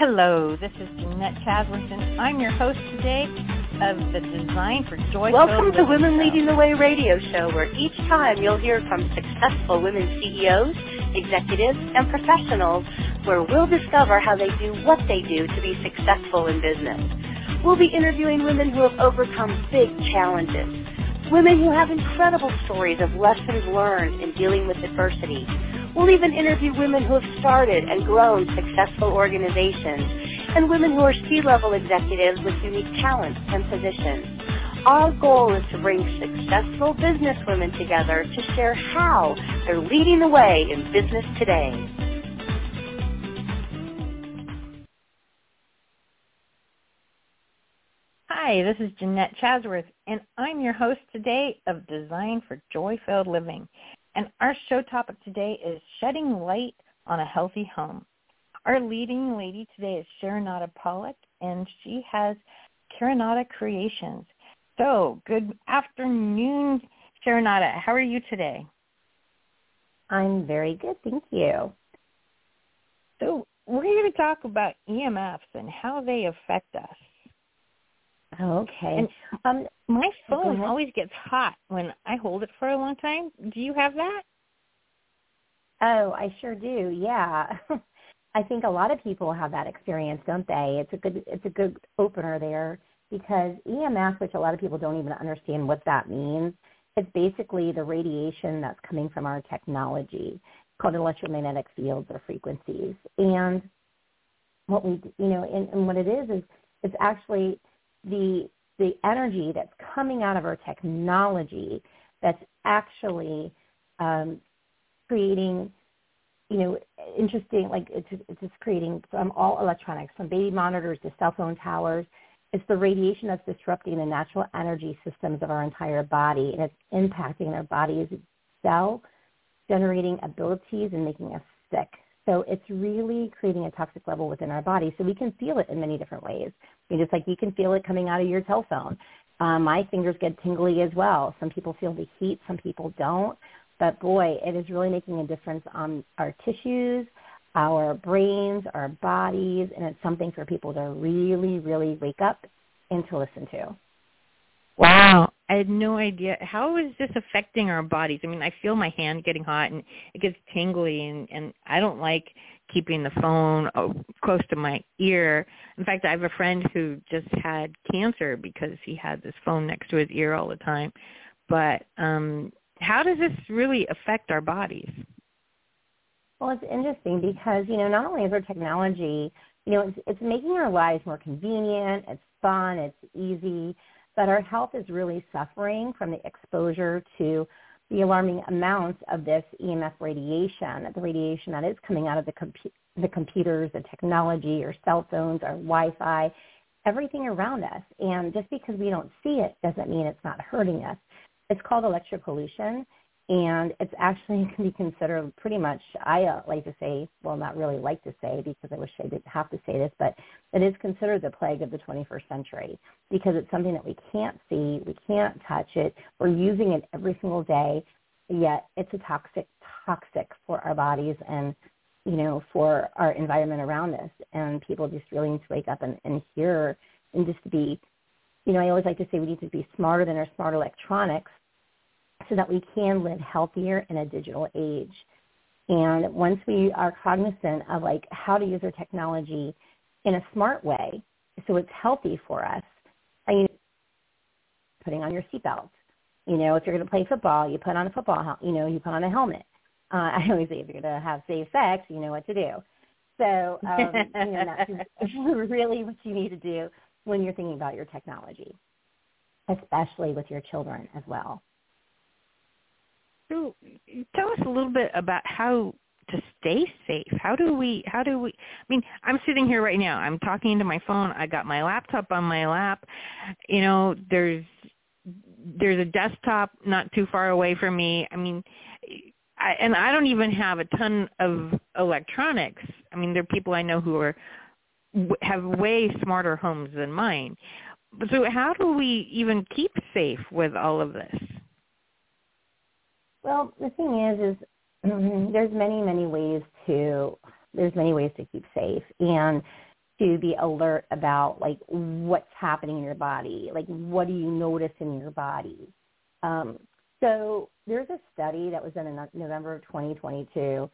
Hello, this is Jeanette and I'm your host today of the Design for Joy. Welcome to Women Leading the Way radio show, where each time you'll hear from successful women CEOs, executives, and professionals, where we'll discover how they do what they do to be successful in business. We'll be interviewing women who have overcome big challenges, women who have incredible stories of lessons learned in dealing with adversity We'll even interview women who have started and grown successful organizations and women who are C-level executives with unique talents and positions. Our goal is to bring successful business women together to share how they're leading the way in business today. Hi, this is Jeanette Chasworth, and I'm your host today of Design for Joy-Filled Living. And our show topic today is shedding light on a healthy home. Our leading lady today is Sherinata Pollock, and she has Carinata Creations. So, good afternoon, Sherinata. How are you today? I'm very good, thank you. So, we're going to talk about EMFs and how they affect us. Okay. And um, my phone always gets hot when I hold it for a long time. Do you have that? Oh, I sure do. Yeah. I think a lot of people have that experience, don't they? It's a good it's a good opener there because EMF, which a lot of people don't even understand what that means, it's basically the radiation that's coming from our technology called electromagnetic fields or frequencies. And what we you know, and, and what it is is it's actually the the energy that's coming out of our technology that's actually um, creating, you know, interesting, like it's, it's just creating from all electronics, from baby monitors to cell phone towers. It's the radiation that's disrupting the natural energy systems of our entire body, and it's impacting our body's cell generating abilities and making us. So it's really creating a toxic level within our body. So we can feel it in many different ways. Mean, just like you can feel it coming out of your telephone. Um, my fingers get tingly as well. Some people feel the heat, some people don't. But boy, it is really making a difference on our tissues, our brains, our bodies, and it's something for people to really, really wake up and to listen to. Wow. I had no idea. How is this affecting our bodies? I mean, I feel my hand getting hot and it gets tingly and, and I don't like keeping the phone uh, close to my ear. In fact, I have a friend who just had cancer because he had this phone next to his ear all the time. But um how does this really affect our bodies? Well, it's interesting because, you know, not only is our technology, you know, it's, it's making our lives more convenient, it's fun, it's easy, but our health is really suffering from the exposure to the alarming amounts of this EMF radiation, the radiation that is coming out of the, compu- the computers, the technology, our cell phones, our Wi-Fi, everything around us. And just because we don't see it doesn't mean it's not hurting us. It's called electric pollution, and it's actually can be considered pretty much I uh, like to say well not really like to say because I wish I didn't have to say this but it is considered the plague of the 21st century because it's something that we can't see we can't touch it we're using it every single day yet it's a toxic toxic for our bodies and you know for our environment around us. And people just really need to wake up and, and hear and just to be you know I always like to say we need to be smarter than our smart electronics so that we can live healthier in a digital age. And once we are cognizant of like how to use our technology in a smart way, so it's healthy for us, I mean, putting on your seatbelt. You know, if you're going to play football, you put on a football, you know, you put on a helmet. Uh, I always say if you're going to have safe sex, you know what to do. So, um, you know, that's really what you need to do when you're thinking about your technology, especially with your children as well. So tell us a little bit about how to stay safe. How do we how do we I mean, I'm sitting here right now. I'm talking to my phone. I got my laptop on my lap. You know, there's there's a desktop not too far away from me. I mean, I, and I don't even have a ton of electronics. I mean, there are people I know who are have way smarter homes than mine. So how do we even keep safe with all of this? Well, the thing is, is there's many, many ways to there's many ways to keep safe, and to be alert about like what's happening in your body, like what do you notice in your body. Um, so there's a study that was done in November of 2022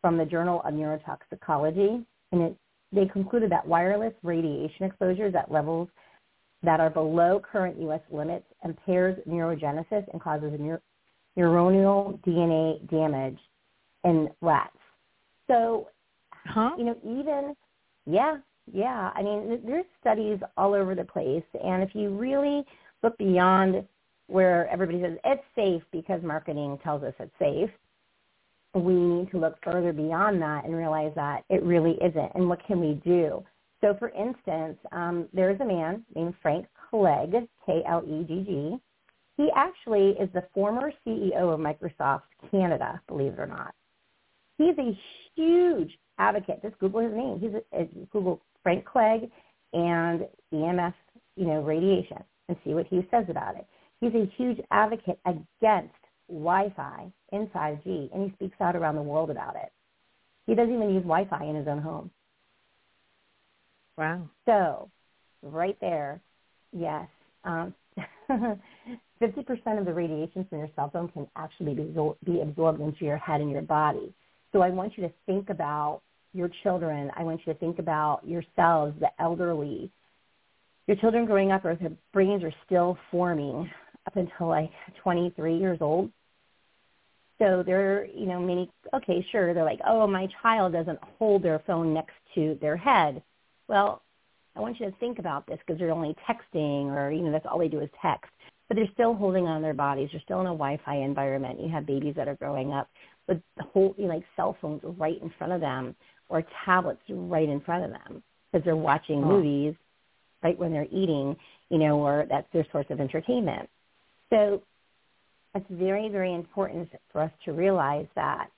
from the Journal of Neurotoxicology, and it, they concluded that wireless radiation exposures at levels that are below current U.S. limits impairs neurogenesis and causes neuronal DNA damage in rats. So, huh? you know, even, yeah, yeah. I mean, there's studies all over the place, and if you really look beyond where everybody says it's safe because marketing tells us it's safe, we need to look further beyond that and realize that it really isn't. And what can we do? So, for instance, um, there's a man named Frank Clegg, K-L-E-G-G. He actually is the former CEO of Microsoft Canada, believe it or not. He's a huge advocate. Just Google his name. He's a, a Google Frank Clegg and EMF, you know, radiation, and see what he says about it. He's a huge advocate against Wi-Fi in 5G, and he speaks out around the world about it. He doesn't even use Wi-Fi in his own home. Wow. So, right there, yes, um, 50% of the radiation from your cell phone can actually be, be absorbed into your head and your body. So I want you to think about your children. I want you to think about yourselves, the elderly. Your children growing up, or their brains are still forming up until like 23 years old. So they're, you know, many, okay, sure, they're like, oh, my child doesn't hold their phone next to their head. Well, I want you to think about this because they're only texting or, you know, that's all they do is text. But they're still holding on their bodies. They're still in a Wi-Fi environment. You have babies that are growing up with whole, you know, like cell phones right in front of them or tablets right in front of them because they're watching oh. movies right when they're eating, you know, or that's their source of entertainment. So it's very, very important for us to realize that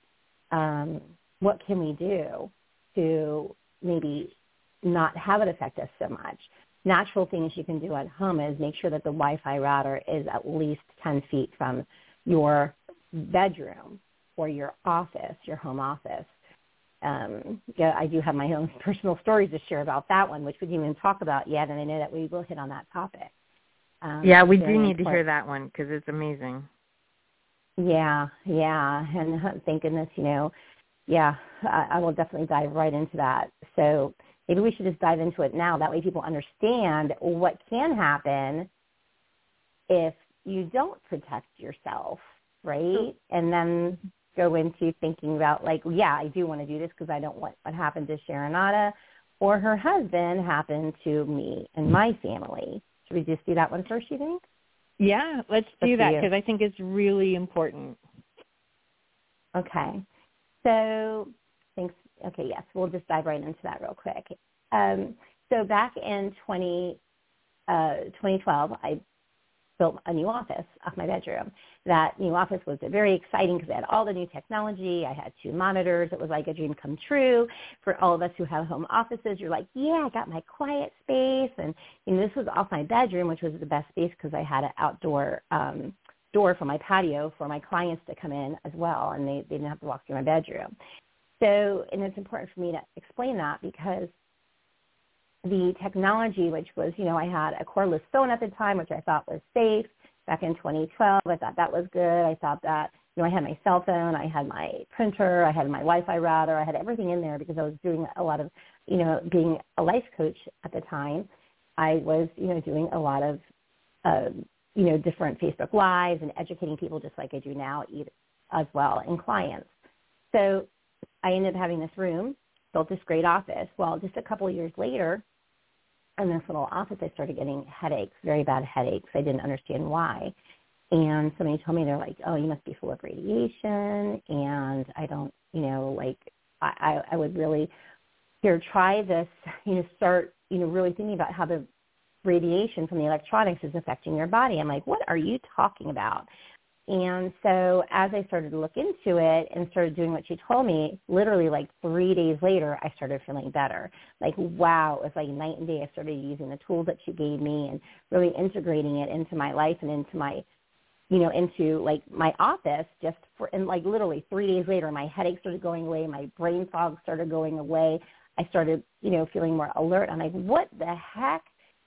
um, what can we do to maybe not have it affect us so much. Natural things you can do at home is make sure that the Wi-Fi router is at least 10 feet from your bedroom or your office, your home office. Um, yeah, I do have my own personal stories to share about that one, which we didn't even talk about yet, and I know that we will hit on that topic. Um, yeah, we do need important. to hear that one because it's amazing. Yeah, yeah, and thank goodness, you know, yeah, I, I will definitely dive right into that. So maybe we should just dive into it now. That way people understand what can happen if you don't protect yourself, right? And then go into thinking about like, yeah, I do want to do this because I don't want what happened to Sherinata or her husband happened to me and my family. Should we just do that one first, you think? Yeah, let's do that because I think it's really important. Okay. So thanks. Okay, yes, we'll just dive right into that real quick. Um, so back in 20, uh, 2012, I built a new office off my bedroom. That new office was very exciting because it had all the new technology. I had two monitors. It was like a dream come true for all of us who have home offices. You're like, yeah, I got my quiet space, and you know this was off my bedroom, which was the best space because I had an outdoor um, door for my patio for my clients to come in as well, and they, they didn't have to walk through my bedroom. So, and it's important for me to explain that because the technology, which was, you know, I had a cordless phone at the time, which I thought was safe back in 2012. I thought that was good. I thought that, you know, I had my cell phone, I had my printer, I had my Wi-Fi router, I had everything in there because I was doing a lot of, you know, being a life coach at the time. I was, you know, doing a lot of, uh, you know, different Facebook Lives and educating people just like I do now as well and clients. So I ended up having this room, built this great office. Well, just a couple of years later, in this little office, I started getting headaches, very bad headaches. I didn't understand why. And somebody told me they're like, oh, you must be full of radiation. And I don't, you know, like I, I would really here try this, you know, start, you know, really thinking about how the radiation from the electronics is affecting your body. I'm like, what are you talking about? And so as I started to look into it and started doing what she told me, literally like three days later, I started feeling better. Like, wow, it was like night and day. I started using the tools that she gave me and really integrating it into my life and into my, you know, into like my office just for, and like literally three days later, my headache started going away. My brain fog started going away. I started, you know, feeling more alert. I'm like, what the heck?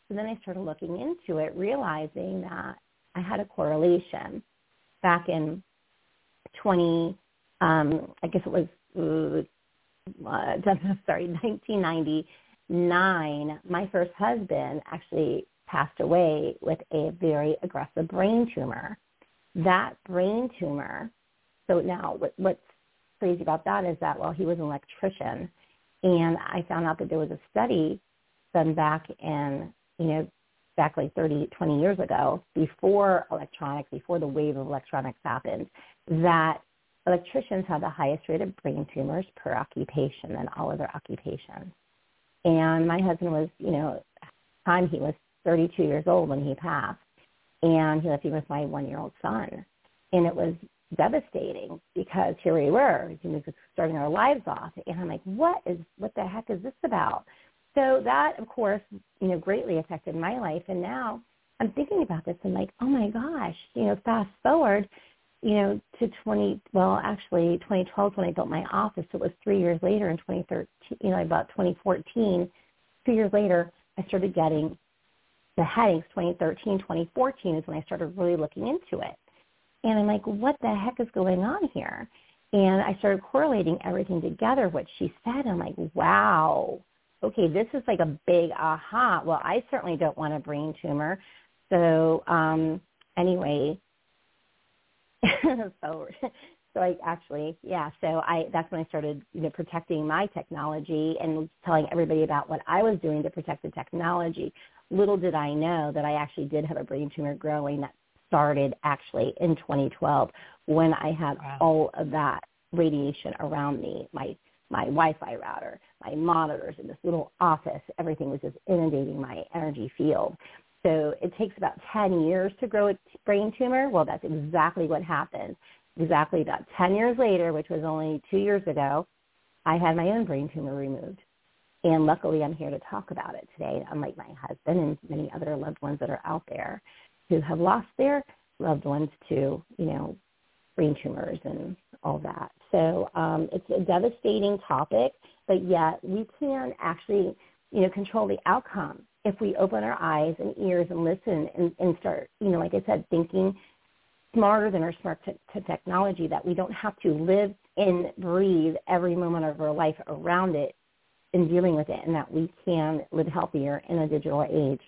So then I started looking into it, realizing that I had a correlation back in 20, um, I guess it was, uh, sorry, 1999. My first husband actually passed away with a very aggressive brain tumor. That brain tumor, so now what, what's crazy about that is that, well, he was an electrician, and I found out that there was a study done back in, you know, like 30, 20 years ago, before electronics, before the wave of electronics happened, that electricians have the highest rate of brain tumors per occupation than all other occupations. And my husband was, you know, time he was 32 years old when he passed, and he left me with my one-year-old son. And it was devastating because here we were, you know, starting our lives off, and I'm like, what is, what the heck is this about? So that, of course, you know, greatly affected my life. And now I'm thinking about this and like, oh my gosh, you know, fast forward, you know, to 20, well, actually 2012 when I built my office. So it was three years later in 2013, you know, about 2014. Two years later, I started getting the headaches. 2013, 2014 is when I started really looking into it. And I'm like, what the heck is going on here? And I started correlating everything together, what she said. I'm like, wow, okay, this is like a big aha. Well, I certainly don't want a brain tumor. So um, anyway, so so I actually yeah. So I that's when I started you know protecting my technology and telling everybody about what I was doing to protect the technology. Little did I know that I actually did have a brain tumor growing that started actually in 2012 when I had wow. all of that radiation around me. My my Wi-Fi router, my monitors in this little office. Everything was just inundating my energy field. So it takes about 10 years to grow a brain tumor. Well, that's exactly what happened. Exactly about 10 years later, which was only two years ago, I had my own brain tumor removed. And luckily I'm here to talk about it today, unlike my husband and many other loved ones that are out there who have lost their loved ones to, you know, brain tumors and all that. So um, it's a devastating topic, but yet we can actually, you know, control the outcome if we open our eyes and ears and listen and, and start, you know, like I said, thinking smarter than our smart t- to technology that we don't have to live and breathe every moment of our life around it and dealing with it and that we can live healthier in a digital age.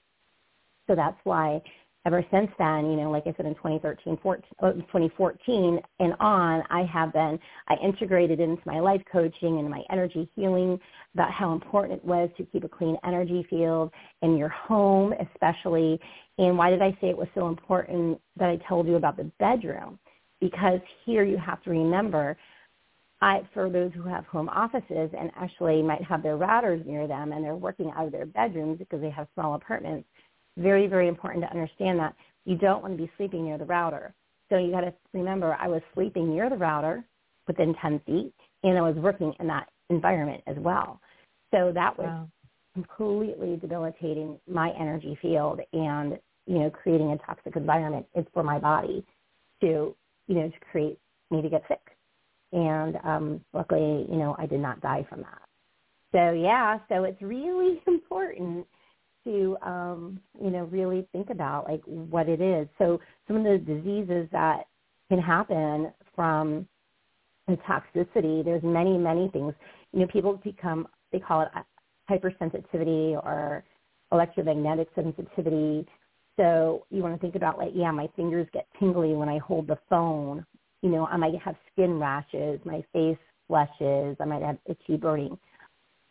So that's why ever since then, you know, like I said in 2013, 14, 2014 and on, I have been, I integrated into my life coaching and my energy healing about how important it was to keep a clean energy field in your home especially. And why did I say it was so important that I told you about the bedroom? Because here you have to remember I, for those who have home offices and actually might have their routers near them and they're working out of their bedrooms because they have small apartments, very, very important to understand that you don't want to be sleeping near the router. So you got to remember I was sleeping near the router within 10 feet and I was working in that environment as well. So that was wow. completely debilitating my energy field and, you know, creating a toxic environment. It's for my body to, you know, to create me to get sick. And um, luckily, you know, I did not die from that. So yeah, so it's really important to um, you know really think about like what it is. So some of the diseases that can happen from toxicity, there's many many things. You know, people become they call it hypersensitivity or electromagnetic sensitivity. So you want to think about like, yeah, my fingers get tingly when I hold the phone. You know, I might have skin rashes, my face flushes, I might have itchy burning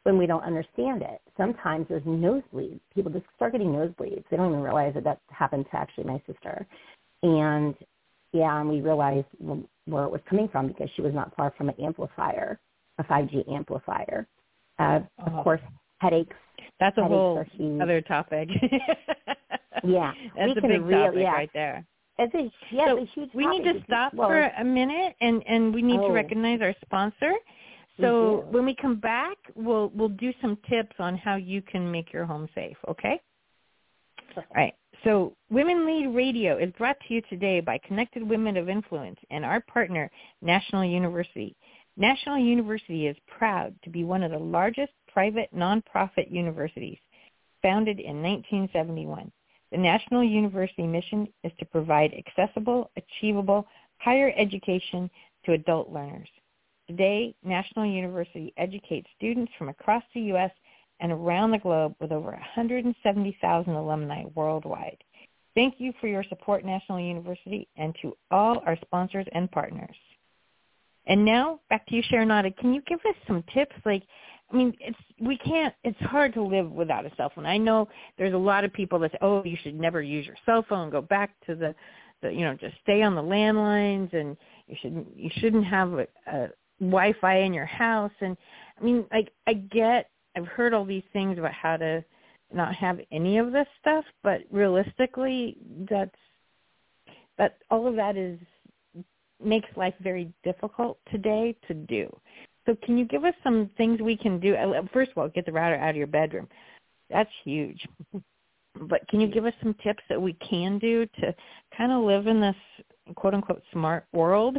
when we don't understand it. Sometimes there's nosebleeds. People just start getting nosebleeds. They don't even realize that that happened to actually my sister. And yeah, and we realized where it was coming from because she was not far from an amplifier, a 5G amplifier. Uh, oh. Of course, headaches. That's a headaches whole other topic. yeah, that's a big really, topic yeah. right there. It's a, yeah, so it's a huge we need to stop well, for a minute, and and we need oh. to recognize our sponsor. So mm-hmm. when we come back, we'll we'll do some tips on how you can make your home safe. Okay. All right. So Women Lead Radio is brought to you today by Connected Women of Influence and our partner, National University. National University is proud to be one of the largest private nonprofit universities, founded in 1971. The National University mission is to provide accessible, achievable, higher education to adult learners. Today, National University educates students from across the U.S. and around the globe with over 170,000 alumni worldwide. Thank you for your support, National University, and to all our sponsors and partners. And now, back to you, Sherinata. Can you give us some tips? Like, I mean, it's we can't. It's hard to live without a cell phone. I know there's a lot of people that say, "Oh, you should never use your cell phone. Go back to the, the you know, just stay on the landlines, and you shouldn't you shouldn't have a, a Wi-Fi in your house." And I mean, like, I get. I've heard all these things about how to not have any of this stuff, but realistically, that's that all of that is makes life very difficult today to do. So can you give us some things we can do? Uh, first of all, get the router out of your bedroom. That's huge. but can you give us some tips that we can do to kind of live in this quote unquote smart world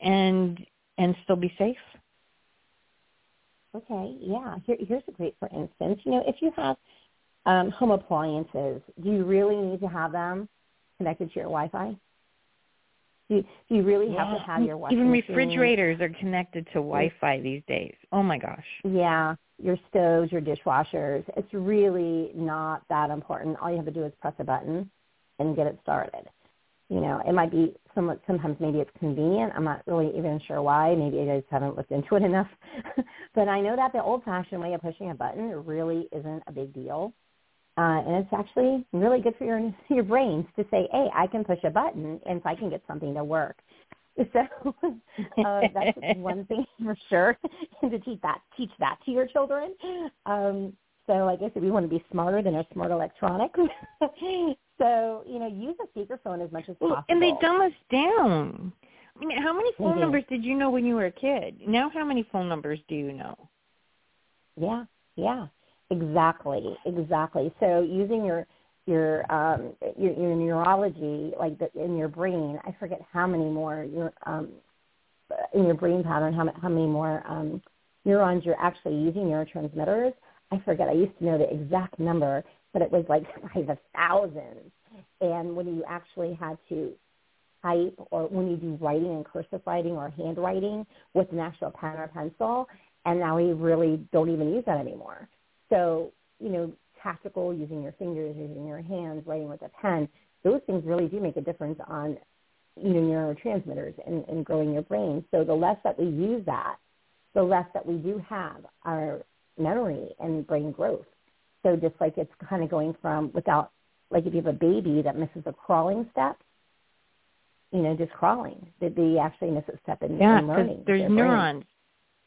and and still be safe? Okay, yeah. Here, here's a great for instance. You know, if you have um, home appliances, do you really need to have them connected to your Wi-Fi? Do you, you really yeah. have to have your washing Even machine. refrigerators are connected to Wi-Fi these days. Oh my gosh. Yeah, your stoves, your dishwashers. It's really not that important. All you have to do is press a button and get it started. You know, it might be somewhat, sometimes maybe it's convenient. I'm not really even sure why. Maybe I just haven't looked into it enough. but I know that the old-fashioned way of pushing a button really isn't a big deal. Uh, and it's actually really good for your your brains to say, "Hey, I can push a button and I can get something to work." So uh, that's one thing for sure, and to teach that teach that to your children. Um, so like I guess if you want to be smarter than a smart electronic, so you know, use a speakerphone as much as possible. And they dumb us down. I mean, how many phone numbers did you know when you were a kid? Now, how many phone numbers do you know? Yeah, yeah. Exactly, exactly. So using your your um your, your neurology like the, in your brain, I forget how many more your um in your brain pattern how how many more um neurons you're actually using neurotransmitters. I forget. I used to know the exact number, but it was like by the thousands. And when you actually had to type or when you do writing and cursive writing or handwriting with an actual pen or pencil, and now we really don't even use that anymore. So, you know, tactical, using your fingers, using your hands, writing with a pen, those things really do make a difference on, you know, neurotransmitters and, and growing your brain. So the less that we use that, the less that we do have our memory and brain growth. So just like it's kind of going from without, like if you have a baby that misses a crawling step, you know, just crawling, that they actually miss a step in, yeah, in learning. there's neurons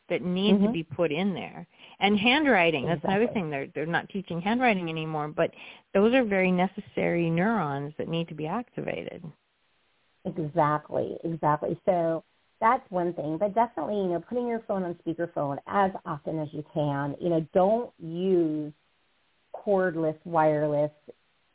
that need mm-hmm. to be put in there. And handwriting, that's another thing. They're they're not teaching handwriting anymore, but those are very necessary neurons that need to be activated. Exactly, exactly. So that's one thing, but definitely, you know, putting your phone on speakerphone as often as you can. You know, don't use cordless, wireless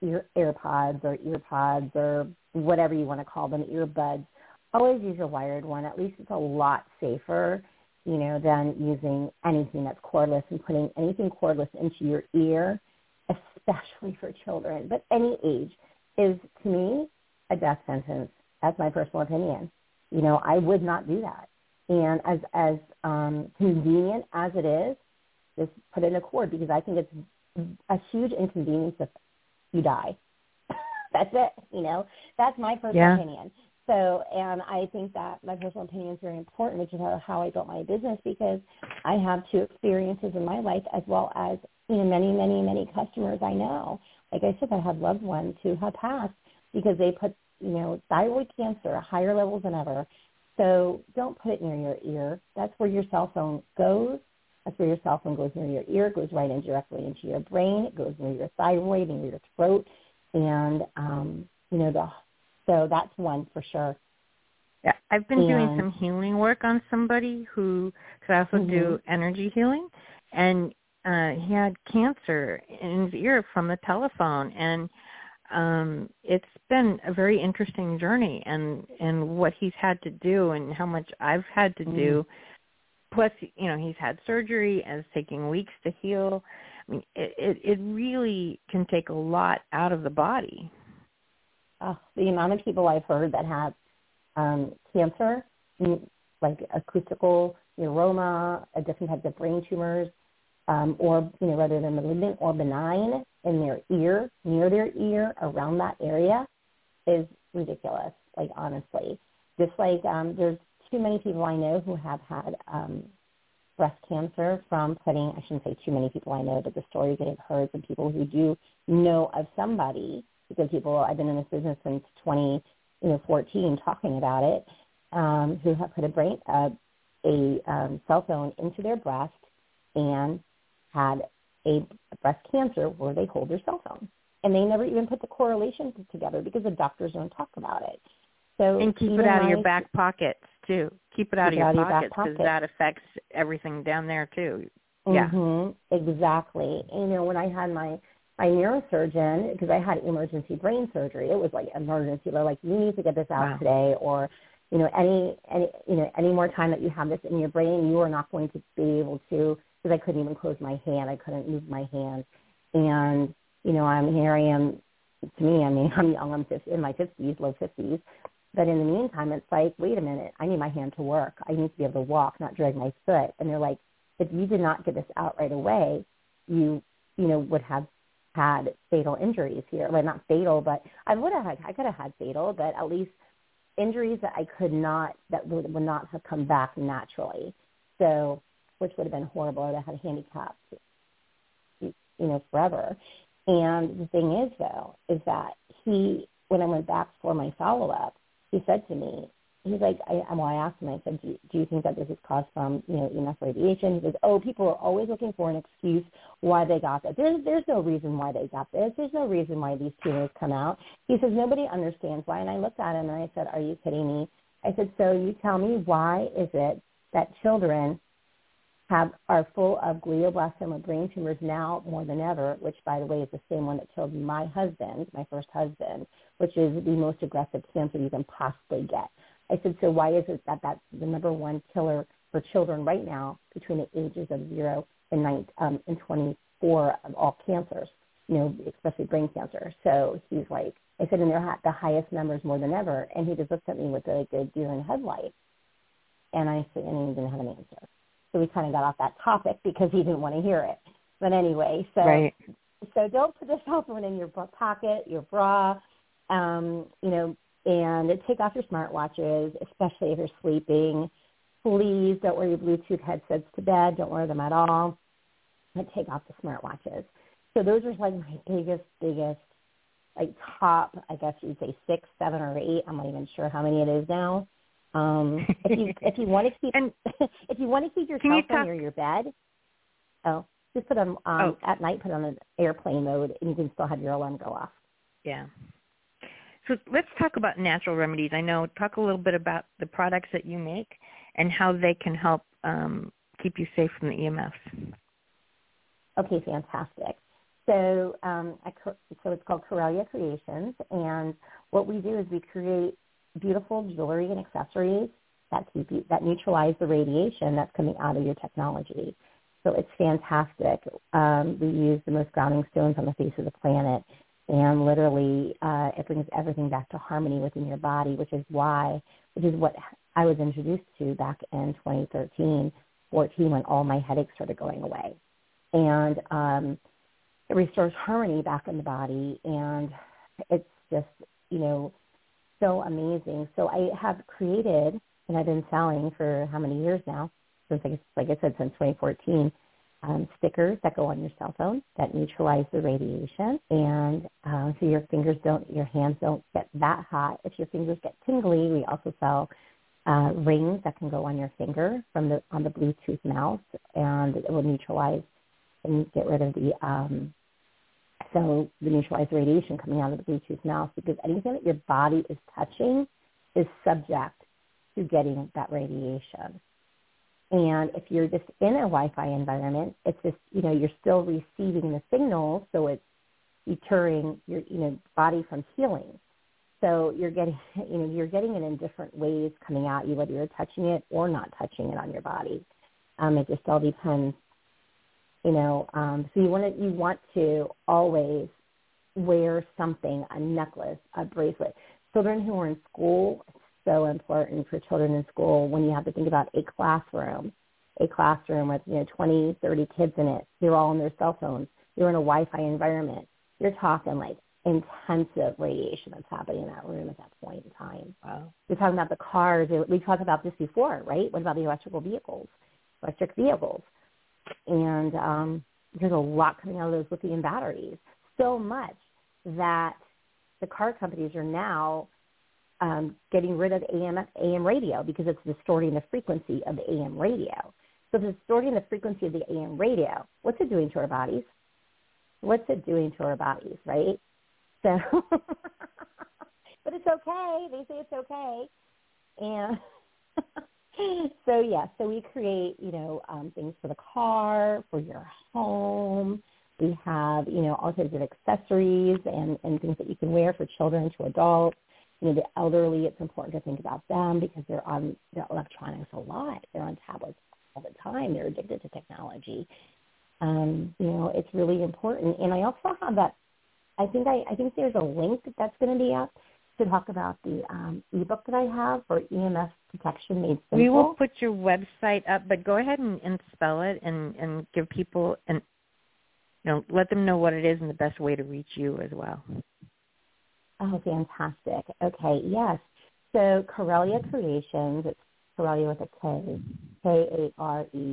ear AirPods or EarPods or whatever you want to call them, earbuds. Always use a wired one. At least it's a lot safer you know, than using anything that's cordless and putting anything cordless into your ear, especially for children, but any age, is to me a death sentence. That's my personal opinion. You know, I would not do that. And as as um, convenient as it is, just put it in a cord because I think it's a huge inconvenience if you die. That's it. You know, that's my personal yeah. opinion. So, and I think that my personal opinion is very important, which is how I built my business because I have two experiences in my life as well as, you know, many, many, many customers I know. Like I said, I have loved ones who have passed because they put, you know, thyroid cancer at higher levels than ever. So don't put it near your ear. That's where your cell phone goes. That's where your cell phone goes near your ear. It goes right in directly into your brain. It goes near your thyroid and near your throat. And, um, you know, the so that's one for sure. Yeah, I've been and, doing some healing work on somebody who, because I also mm-hmm. do energy healing, and uh, he had cancer in his ear from the telephone, and um, it's been a very interesting journey, and and what he's had to do, and how much I've had to mm-hmm. do plus you know he's had surgery and it's taking weeks to heal. I mean, it it, it really can take a lot out of the body. Oh, the amount of people I've heard that have um, cancer, like acoustical neuroma, a different types of brain tumors, um, or you know whether they're malignant or benign in their ear, near their ear, around that area, is ridiculous. Like honestly, just like um, there's too many people I know who have had um, breast cancer from putting. I shouldn't say too many people I know, but the stories that I've heard from people who do know of somebody because people I've been in this business since 20 you know 14 talking about it um, who have put a brain uh, a um, cell phone into their breast and had a breast cancer where they hold their cell phone. And they never even put the correlation together because the doctors don't talk about it. So and keep it out of your back pockets too. Keep it out of your pockets because that affects everything down there too. Yeah, mm-hmm, exactly. You know, when I had my my neurosurgeon, because I had emergency brain surgery, it was like emergency. They're like, you need to get this out wow. today, or you know, any any you know any more time that you have this in your brain, you are not going to be able to because I couldn't even close my hand. I couldn't move my hand. And, you know, I'm here I am to me, I mean, I'm young, I'm 50, in my 50s, low 50s. But in the meantime, it's like, wait a minute, I need my hand to work. I need to be able to walk, not drag my foot. And they're like, if you did not get this out right away, you, you know, would have had fatal injuries here. Well, not fatal, but I would have I could have had fatal, but at least injuries that I could not, that would, would not have come back naturally. So which would have been horrible. I'd have had handicapped, you know, forever. And the thing is, though, is that he, when I went back for my follow-up, he said to me, he's like, I, well, I asked him, I said, do you, do you think that this is caused from, you know, EMF radiation? He says, oh, people are always looking for an excuse why they got that. There's, there's no reason why they got this. There's no reason why these tumors come out. He says, nobody understands why. And I looked at him and I said, are you kidding me? I said, so you tell me why is it that children have are full of glioblastoma brain tumors now more than ever, which by the way is the same one that killed my husband, my first husband, which is the most aggressive cancer you can possibly get. I said, so why is it that that's the number one killer for children right now between the ages of zero and nine um, and 24 of all cancers, you know, especially brain cancer. So he's like, I said, and they're the highest numbers more than ever. And he just looked at me with like a deer in headlights. And I said, and he didn't have an answer. So we kind of got off that topic because he didn't want to hear it. But anyway, so right. so don't put the cell phone in your pocket, your bra, um, you know, and take off your smartwatches, especially if you're sleeping. Please don't wear your Bluetooth headsets to bed. Don't wear them at all. But take off the smartwatches. So those are like my biggest, biggest, like top, I guess you'd say six, seven, or eight. I'm not even sure how many it is now. Um, if you if you want to keep and if you want to keep your cell phone near your bed, oh, just put on um, oh. at night. Put on an airplane mode, and you can still have your alarm go off. Yeah. So let's talk about natural remedies. I know. Talk a little bit about the products that you make and how they can help um, keep you safe from the EMFs. Okay, fantastic. So, um, I, so it's called Karelia Creations, and what we do is we create beautiful jewelry and accessories that keep you, that neutralize the radiation that's coming out of your technology. So it's fantastic. Um, we use the most grounding stones on the face of the planet, and literally uh, it brings everything back to harmony within your body, which is why, which is what I was introduced to back in 2013, 14, when all my headaches started going away, and um, it restores harmony back in the body, and it's just you know so amazing. So I have created, and I've been selling for how many years now? Since, like, like I said, since 2014, um, stickers that go on your cell phone that neutralize the radiation, and uh, so your fingers don't, your hands don't get that hot. If your fingers get tingly, we also sell uh, rings that can go on your finger from the on the Bluetooth mouse, and it will neutralize and get rid of the um, so the neutralized radiation coming out of the Bluetooth mouse because anything that your body is touching is subject to getting that radiation. And if you're just in a Wi-Fi environment, it's just, you know, you're still receiving the signal, so it's deterring your, you know, body from healing. So you're getting, you know, you're getting it in different ways coming at you, whether you're touching it or not touching it on your body. Um, it just all depends. You know, um, so you want to you want to always wear something, a necklace, a bracelet. Children who are in school, it's so important for children in school when you have to think about a classroom, a classroom with, you know, 20, 30 kids in it. They're all on their cell phones. You're in a Wi-Fi environment. You're talking like intensive radiation that's happening in that room at that point in time. Wow. We're talking about the cars. We talked about this before, right? What about the electrical vehicles, electric vehicles? And um, there's a lot coming out of those lithium batteries. So much that the car companies are now um, getting rid of AM, AM radio because it's distorting the frequency of the AM radio. So if it's distorting the frequency of the AM radio, what's it doing to our bodies? What's it doing to our bodies, right? So, but it's okay. They say it's okay. And so yeah, so we create, you know, um, things for the car, for your home. We have, you know, all kinds of accessories and, and things that you can wear for children to adults. You know, the elderly, it's important to think about them because they're on the electronics a lot. They're on tablets all the time. They're addicted to technology. Um, you know, it's really important. And I also have that I think I, I think there's a link that's going to be up to talk about the um, ebook that I have for EMF protection made simple. We will put your website up, but go ahead and, and spell it and, and give people and you know let them know what it is and the best way to reach you as well. Oh, fantastic. Okay, yes. So Karelia Creations, it's Karelia with a K, K-A-R-E-L-I-A,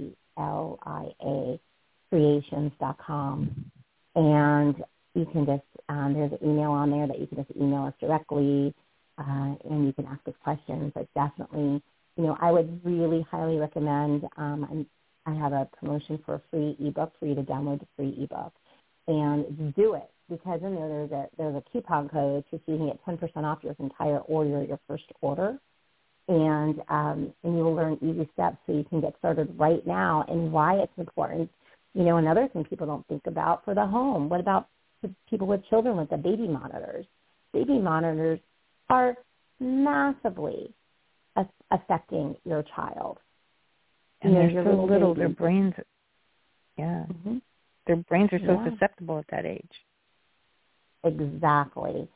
creations.com. And you can just um, there's an email on there that you can just email us directly, uh, and you can ask us questions. But definitely, you know, I would really highly recommend. Um, i have a promotion for a free ebook for you to download the free ebook, and do it because in there there's a there's a coupon code so you can get 10% off your entire order, your first order, and um, and you will learn easy steps so you can get started right now and why it's important. You know, another thing people don't think about for the home. What about people with children with the baby monitors. Baby monitors are massively affecting your child. And you they're so little, their brains, yeah, mm-hmm. their brains are so yeah. susceptible at that age. Exactly.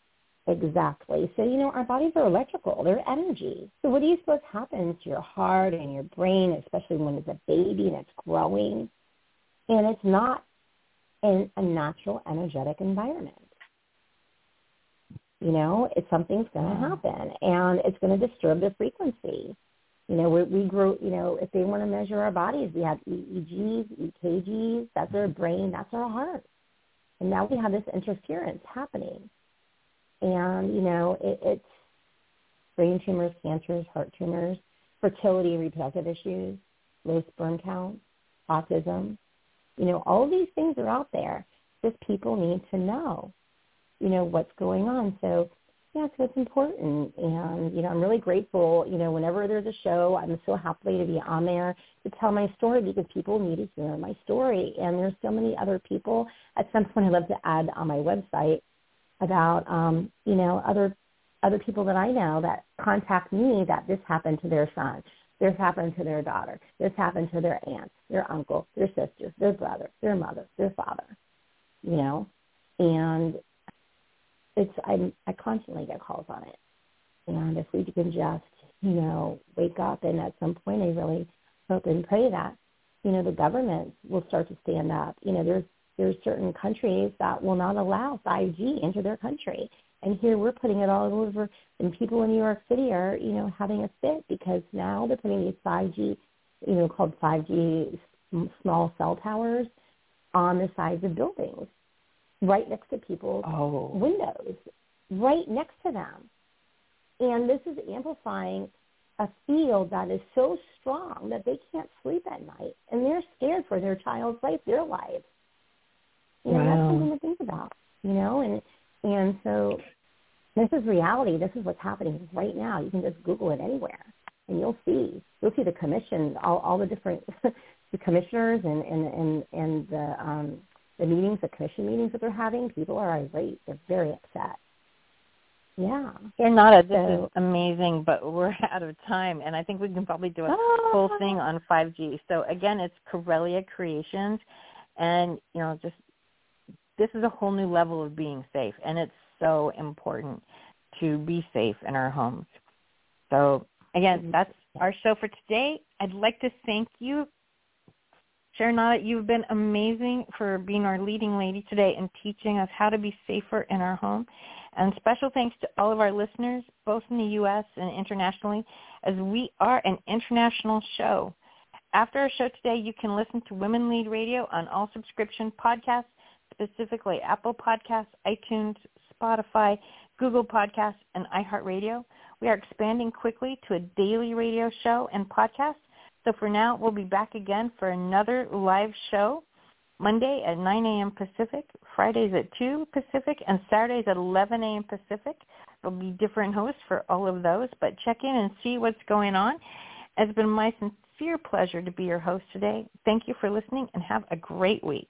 Exactly. So, you know, our bodies are electrical. They're energy. So what do you suppose happens to your heart and your brain, especially when it's a baby and it's growing? And it's not in a natural energetic environment. You know, it's something's going to happen, and it's going to disturb the frequency. You know, we, we grow. You know, if they want to measure our bodies, we have EEGs, EKGs. That's our brain. That's our heart. And now we have this interference happening, and you know, it, it's brain tumors, cancers, heart tumors, fertility and reproductive issues, low sperm count, autism, you know, all these things are out there. Just people need to know, you know, what's going on. So yeah, so it's important. And, you know, I'm really grateful, you know, whenever there's a show, I'm so happy to be on there to tell my story because people need to hear my story. And there's so many other people. At some point I'd love to add on my website about, um, you know, other other people that I know that contact me that this happened to their son. This happened to their daughter. This happened to their aunt, their uncle, their sister, their brother, their mother, their father. You know, and it's I I constantly get calls on it. And if we can just you know wake up and at some point I really hope and pray that you know the government will start to stand up. You know, there's there's certain countries that will not allow 5G into their country. And here we're putting it all over, and people in New York City are, you know, having a fit because now they're putting these 5G, you know, called 5G small cell towers on the sides of buildings, right next to people's oh. windows, right next to them. And this is amplifying a field that is so strong that they can't sleep at night, and they're scared for their child's life, their lives. You know, wow. that's something to think about. You know, and and so this is reality. This is what's happening right now. You can just Google it anywhere, and you'll see. You'll see the commission, all, all the different the commissioners and and and and the um, the meetings, the commission meetings that they're having. People are irate. They're very upset. Yeah. Renata, this so, is amazing, but we're out of time, and I think we can probably do a oh. whole thing on 5G. So again, it's Karelia Creations, and you know, just this is a whole new level of being safe, and it's so important to be safe in our homes. So again, mm-hmm. that's our show for today. I'd like to thank you, Sharon Sherinata. You've been amazing for being our leading lady today and teaching us how to be safer in our home. And special thanks to all of our listeners, both in the U.S. and internationally, as we are an international show. After our show today, you can listen to Women Lead Radio on all subscription podcasts, specifically Apple Podcasts, iTunes, Spotify, Google Podcasts, and iHeartRadio. We are expanding quickly to a daily radio show and podcast. So for now, we'll be back again for another live show Monday at 9 a.m. Pacific, Fridays at 2 Pacific, and Saturdays at 11 a.m. Pacific. There'll be different hosts for all of those, but check in and see what's going on. It's been my sincere pleasure to be your host today. Thank you for listening and have a great week.